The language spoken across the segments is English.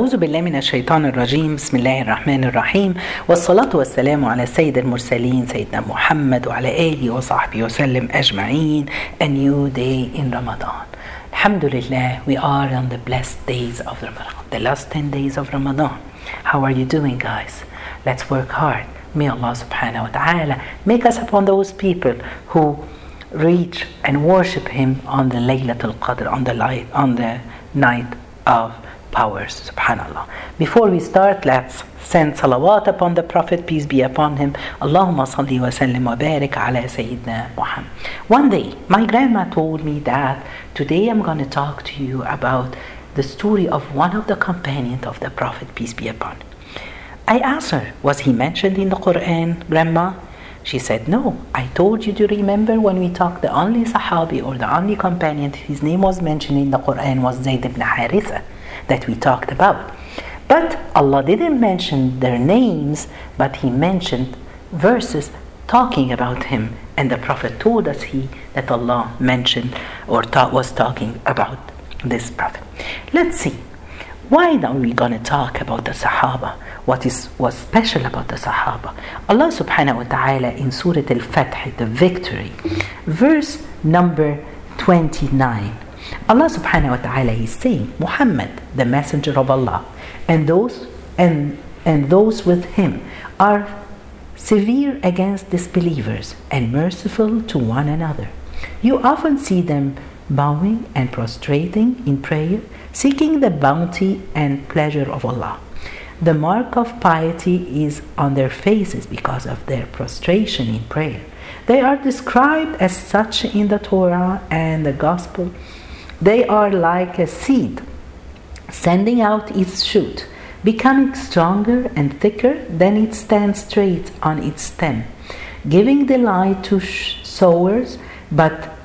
أعوذ بالله من الشيطان الرجيم بسم الله الرحمن الرحيم والصلاة والسلام على سيد المرسلين سيدنا محمد وعلى آله وصحبه وسلم أجمعين A new day in Ramadan Alhamdulillah we are on the blessed days of Ramadan The last 10 days of Ramadan How are you doing guys? Let's work hard May Allah subhanahu wa ta'ala make us upon those people who reach and worship Him on the Laylatul Qadr, on the light, on the night of powers. Subhanallah. Before we start, let's send salawat upon the Prophet, peace be upon him. Allahumma salli wa sallim wa barik ala Sayyidina Muhammad. One day, my grandma told me that today I'm going to talk to you about the story of one of the companions of the Prophet, peace be upon him. I asked her, was he mentioned in the Quran, grandma? She said, No, I told you to remember when we talked, the only Sahabi or the only companion, his name was mentioned in the Quran was Zayd ibn Haritha that we talked about. But Allah didn't mention their names, but He mentioned verses talking about him. And the Prophet told us he that Allah mentioned or ta- was talking about this Prophet. Let's see. Why are we going to talk about the Sahaba? What is was special about the Sahaba? Allah subhanahu wa ta'ala in Surah Al-Fath, the victory, verse number 29. Allah subhanahu wa ta'ala is saying, Muhammad, the messenger of Allah, and those and and those with him are severe against disbelievers and merciful to one another. You often see them bowing and prostrating in prayer, seeking the bounty and pleasure of Allah. The mark of piety is on their faces because of their prostration in prayer. They are described as such in the Torah and the Gospel. They are like a seed sending out its shoot, becoming stronger and thicker, then it stands straight on its stem, giving delight to sowers, but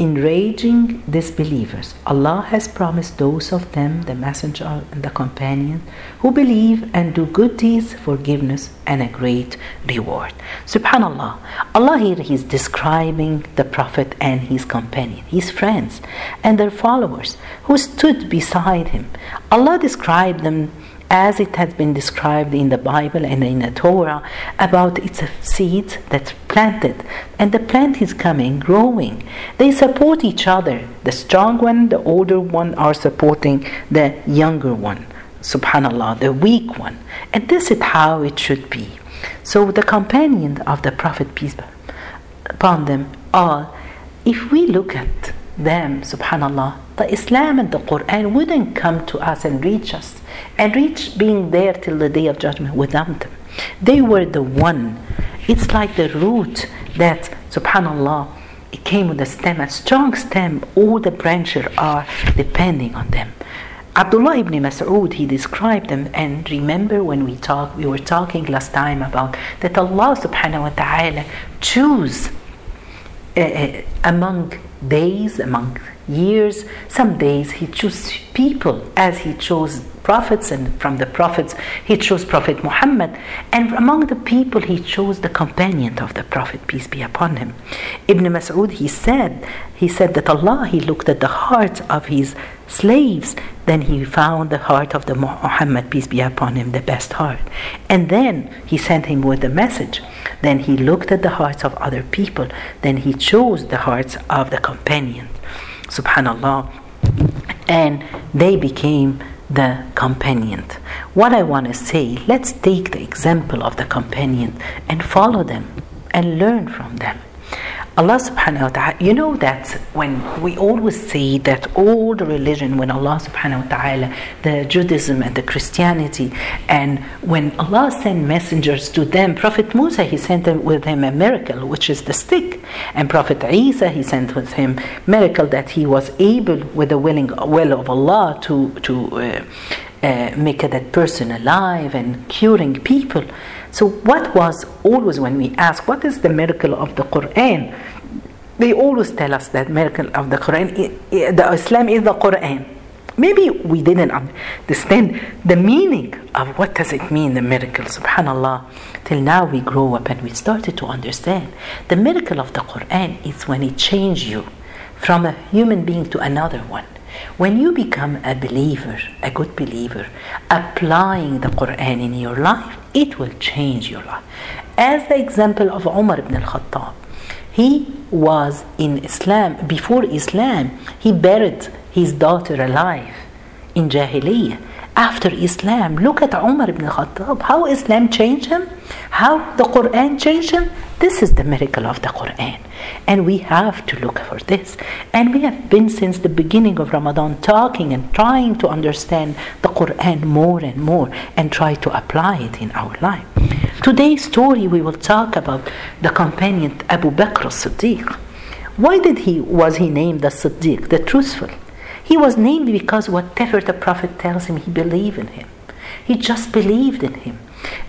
enraging disbelievers. Allah has promised those of them, the messenger and the companion, who believe and do good deeds, forgiveness and a great reward. Subhanallah. Allah here is describing the Prophet and his companion, his friends, and their followers who stood beside him. Allah described them as it has been described in the Bible and in the Torah about it's seeds seed that's planted and the plant is coming, growing. They support each other. The strong one, the older one are supporting the younger one. Subhanallah, the weak one. And this is how it should be. So the companion of the Prophet, peace upon them all, if we look at them, subhanallah, the Islam and the Quran wouldn't come to us and reach us and reach being there till the day of judgment without them. They were the one. It's like the root that, subhanallah, it came with a stem, a strong stem. All the branches are depending on them. Abdullah ibn Mas'ud, he described them, and remember when we talked, we were talking last time about that Allah subhanahu wa ta'ala choose uh, among days, among years, some days he chose people as he chose prophets, and from the prophets he chose Prophet Muhammad, and among the people he chose the companion of the Prophet, peace be upon him. Ibn Mas'ud he said, he said that Allah he looked at the hearts of his slaves, then he found the heart of the Muhammad, peace be upon him, the best heart. And then he sent him with a message. Then he looked at the hearts of other people, then he chose the hearts of the companion. Subhanallah. And they became the companion. What I want to say, let's take the example of the companion and follow them and learn from them. Allah subhanahu wa ta'ala, you know that when we always say that all the religion, when Allah subhanahu wa ta'ala, the Judaism and the Christianity, and when Allah sent messengers to them, Prophet Musa, he sent them with him a miracle, which is the stick. And Prophet Isa, he sent with him miracle that he was able, with the willing will of Allah, to, to uh, uh, make that person alive and curing people. So, what was always when we ask, what is the miracle of the Quran? They always tell us that miracle of the Quran, the Islam is the Quran. Maybe we didn't understand the meaning of what does it mean, the miracle, subhanallah. Till now we grow up and we started to understand. The miracle of the Quran is when it changes you from a human being to another one. When you become a believer, a good believer, applying the Quran in your life, it will change your life. As the example of Umar ibn al-Khattab, he was in Islam, before Islam, he buried his daughter alive in Jahiliyyah. After Islam, look at Umar ibn Khattab, how Islam changed him, how the Quran changed him. This is the miracle of the Quran. And we have to look for this. And we have been since the beginning of Ramadan talking and trying to understand the Quran more and more and try to apply it in our life. Today's story we will talk about the companion Abu Bakr as-Siddiq. Why did he was he named the Siddiq, the truthful? He was named because whatever the Prophet tells him, he believed in him. He just believed in him.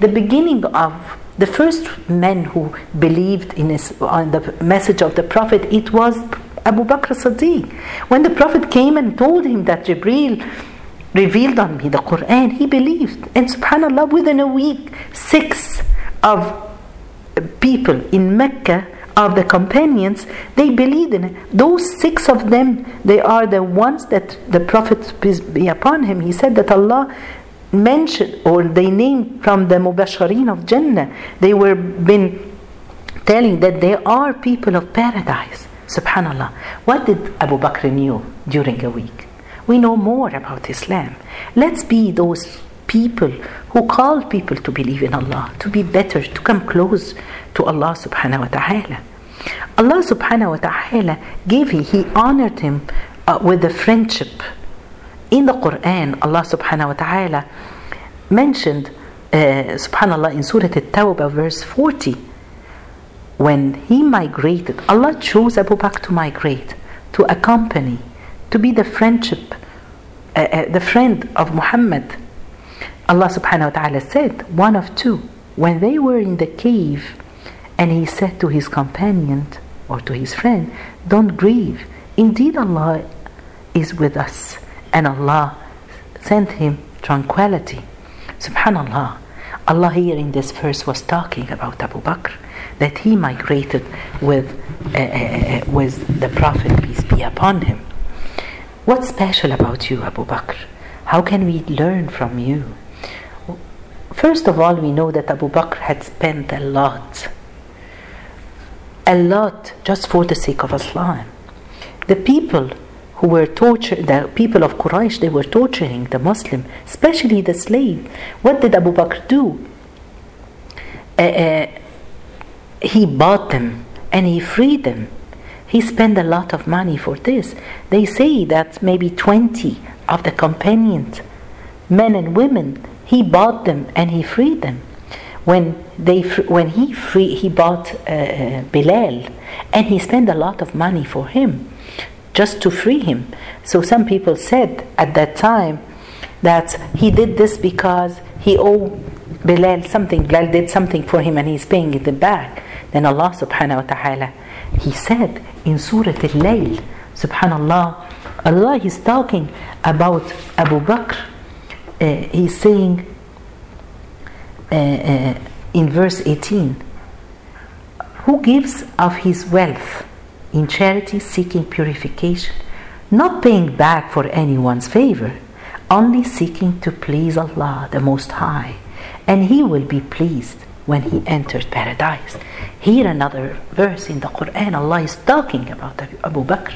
The beginning of the first men who believed in his, the message of the Prophet, it was Abu Bakr Siddiq. When the Prophet came and told him that Jibril revealed on me the Quran, he believed. And subhanAllah, within a week, six of people in Mecca of the companions, they believed in it. Those six of them, they are the ones that the Prophet, peace be upon him, he said that Allah mentioned or they named from the Mubashareen of Jannah. They were been telling that they are people of paradise. Subhanallah. What did Abu Bakr knew during a week? We know more about Islam. Let's be those people who call people to believe in Allah, to be better, to come close to Allah subhanahu wa ta'ala. Allah subhanahu wa ta'ala gave him, He honored him uh, with the friendship. In the Quran, Allah subhanahu wa ta'ala mentioned, uh, subhanallah, in Surah At-Tawbah, verse 40, when he migrated, Allah chose Abu Bakr to migrate, to accompany, to be the friendship, uh, uh, the friend of Muhammad. Allah subhanahu wa ta'ala said, one of two, when they were in the cave, and he said to his companion or to his friend, Don't grieve. Indeed, Allah is with us, and Allah sent him tranquility. Subhanallah. Allah here in this verse was talking about Abu Bakr, that he migrated with, uh, uh, with the Prophet, peace be upon him. What's special about you, Abu Bakr? How can we learn from you? First of all, we know that Abu Bakr had spent a lot, a lot just for the sake of Islam. The people who were tortured, the people of Quraysh, they were torturing the Muslim, especially the slave. What did Abu Bakr do? Uh, uh, he bought them and he freed them. He spent a lot of money for this. They say that maybe 20 of the companions, men and women, he bought them and he freed them. When they, when he free, he bought uh, Bilal, and he spent a lot of money for him, just to free him. So some people said at that time that he did this because he owed Bilal something. Bilal did something for him, and he's paying it back. Then Allah Subhanahu wa Taala, He said in Surah Al-Layl, Subhanallah, Allah is talking about Abu Bakr. Uh, he's saying uh, uh, in verse 18 Who gives of his wealth in charity, seeking purification, not paying back for anyone's favor, only seeking to please Allah the Most High, and He will be pleased when He enters paradise. Here, another verse in the Quran, Allah is talking about Abu Bakr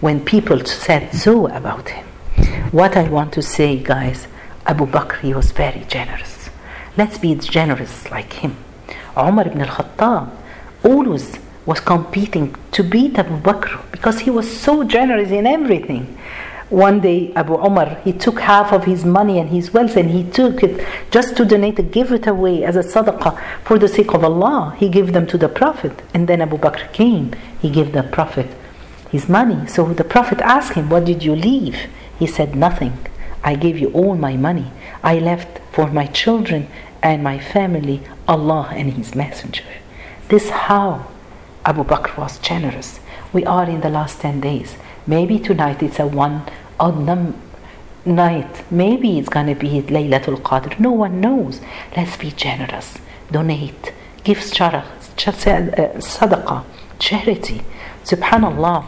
when people said so about him. What I want to say, guys, Abu Bakr, he was very generous. Let's be generous like him. Umar ibn al-Khattab always was competing to beat Abu Bakr because he was so generous in everything. One day, Abu Umar, he took half of his money and his wealth and he took it just to donate it, give it away as a sadaqah for the sake of Allah. He gave them to the Prophet. And then Abu Bakr came, he gave the Prophet his money. So the Prophet asked him, What did you leave? He said, Nothing. I gave you all my money. I left for my children and my family Allah and His Messenger. This how Abu Bakr was generous. We are in the last 10 days. Maybe tonight it's a one odd num- night. Maybe it's going to be Laylatul Qadr. No one knows. Let's be generous. Donate. Give uh, sadaqah, charity. Subhanallah.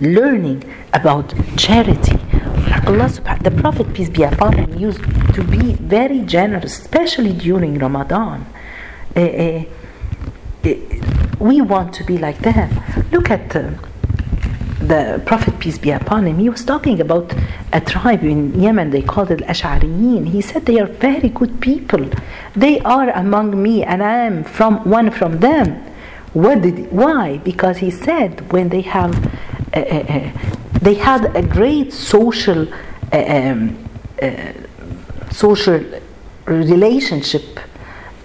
learning about charity. Allah subhanahu the Prophet peace be upon him used to be very generous, especially during Ramadan. Uh, uh, we want to be like them. Look at uh, the Prophet peace be upon him. He was talking about a tribe in Yemen. They called it Ash'ariyin. He said they are very good people. They are among me, and I am from one from them. What did, why? Because he said when they have, uh, uh, they had a great social, um, social relationship,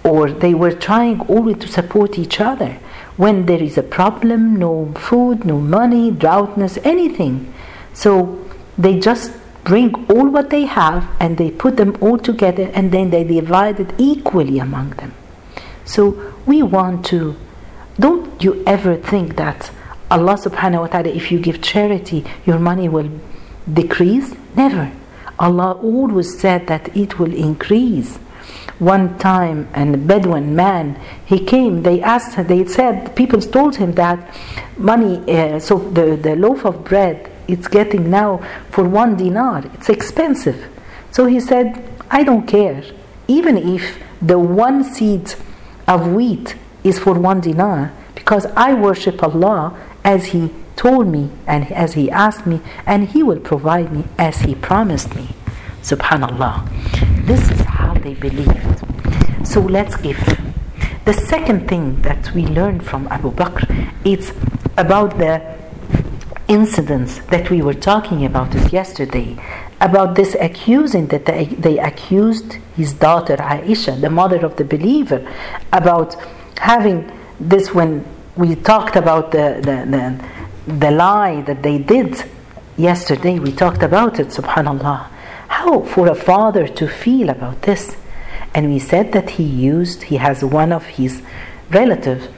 or they were trying always to support each other when there is a problem, no food, no money, droughtness, anything. So they just bring all what they have and they put them all together and then they divide it equally among them. So we want to, don't you ever think that Allah subhanahu wa ta'ala, if you give charity, your money will decrease? Never. Allah always said that it will increase. One time and a Bedouin man he came they asked they said people told him that money uh, so the, the loaf of bread it's getting now for one dinar it's expensive. So he said I don't care. Even if the one seed of wheat is for one dinar because I worship Allah as he told me and as he asked me and he will provide me as he promised me. Subhanallah. This is how they believed. So let's give. The second thing that we learned from abu bakr is about the incidents that we were talking about it yesterday about this accusing that they, they accused his daughter Aisha, the mother of the believer, about having this when we talked about the, the, the, the lie that they did yesterday, we talked about it, subhanAllah. How for a father to feel about this? And we said that he used, he has one of his relatives,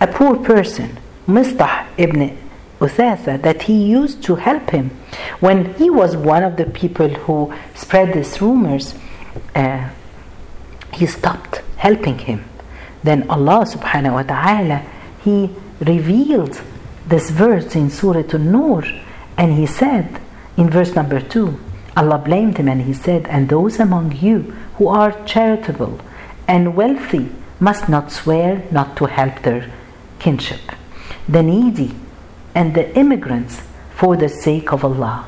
a poor person, Mistah ibn Uthatha that he used to help him. When he was one of the people who spread these rumors, uh, he stopped helping him. Then Allah subhanahu wa ta'ala, He revealed this verse in Surah An-Nur and He said in verse number 2, Allah blamed him and He said, And those among you who are charitable and wealthy must not swear not to help their kinship. The needy and the immigrants for the sake of Allah.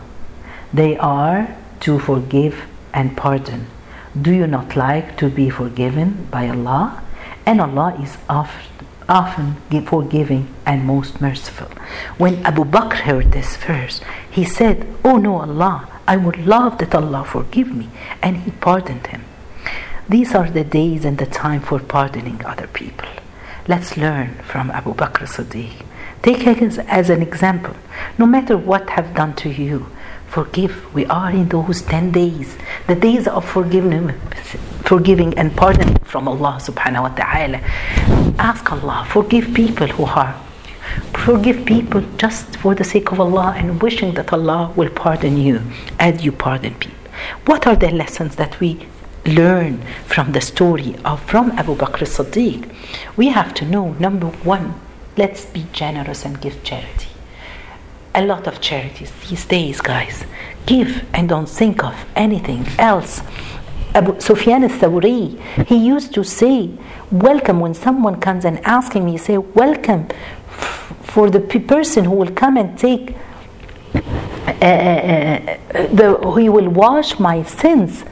They are to forgive and pardon. Do you not like to be forgiven by Allah? And Allah is often forgiving and most merciful. When Abu Bakr heard this verse, he said, Oh no, Allah, I would love that Allah forgive me. And he pardoned him. These are the days and the time for pardoning other people. Let's learn from Abu Bakr Siddiq. Take it as, an example. No matter what have done to you, forgive. We are in those 10 days, the days of forgiving, forgiving and pardoning from Allah subhanahu wa ta'ala. Ask Allah, forgive people who harm Forgive people just for the sake of Allah and wishing that Allah will pardon you as you pardon people. What are the lessons that we learn from the story of from Abu Bakr Siddiq? We have to know number one, let's be generous and give charity. A lot of charities these days, guys. Give and don't think of anything else. Abu Sufyan al-Thawri, he used to say, welcome when someone comes and asking me, say, welcome for the person who will come and take, uh, the, he will wash my sins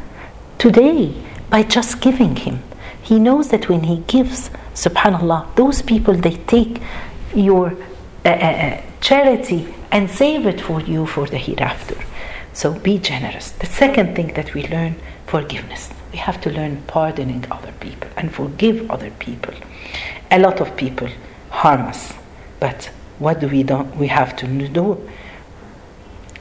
today by just giving him. He knows that when he gives, subhanallah, those people they take your uh, uh, charity and save it for you for the hereafter. So be generous. The second thing that we learn, forgiveness. We have to learn pardoning other people and forgive other people. A lot of people harm us, but what do we do? We have to do.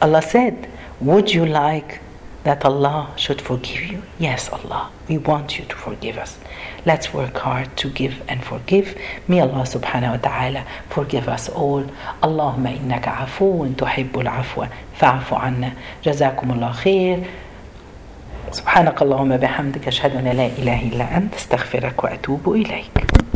Allah said, "Would you like that Allah should forgive you? Yes, Allah, we want you to forgive us. Let's work hard to give and forgive. May Allah subhanahu wa ta'ala forgive us all. اللهم إنك عفو تحب العفو فاعف عنا. جزاكم الله خير. سبحانك اللهم بحمدك أشهد أن لا إله إلا أنت أستغفرك وأتوب إليك.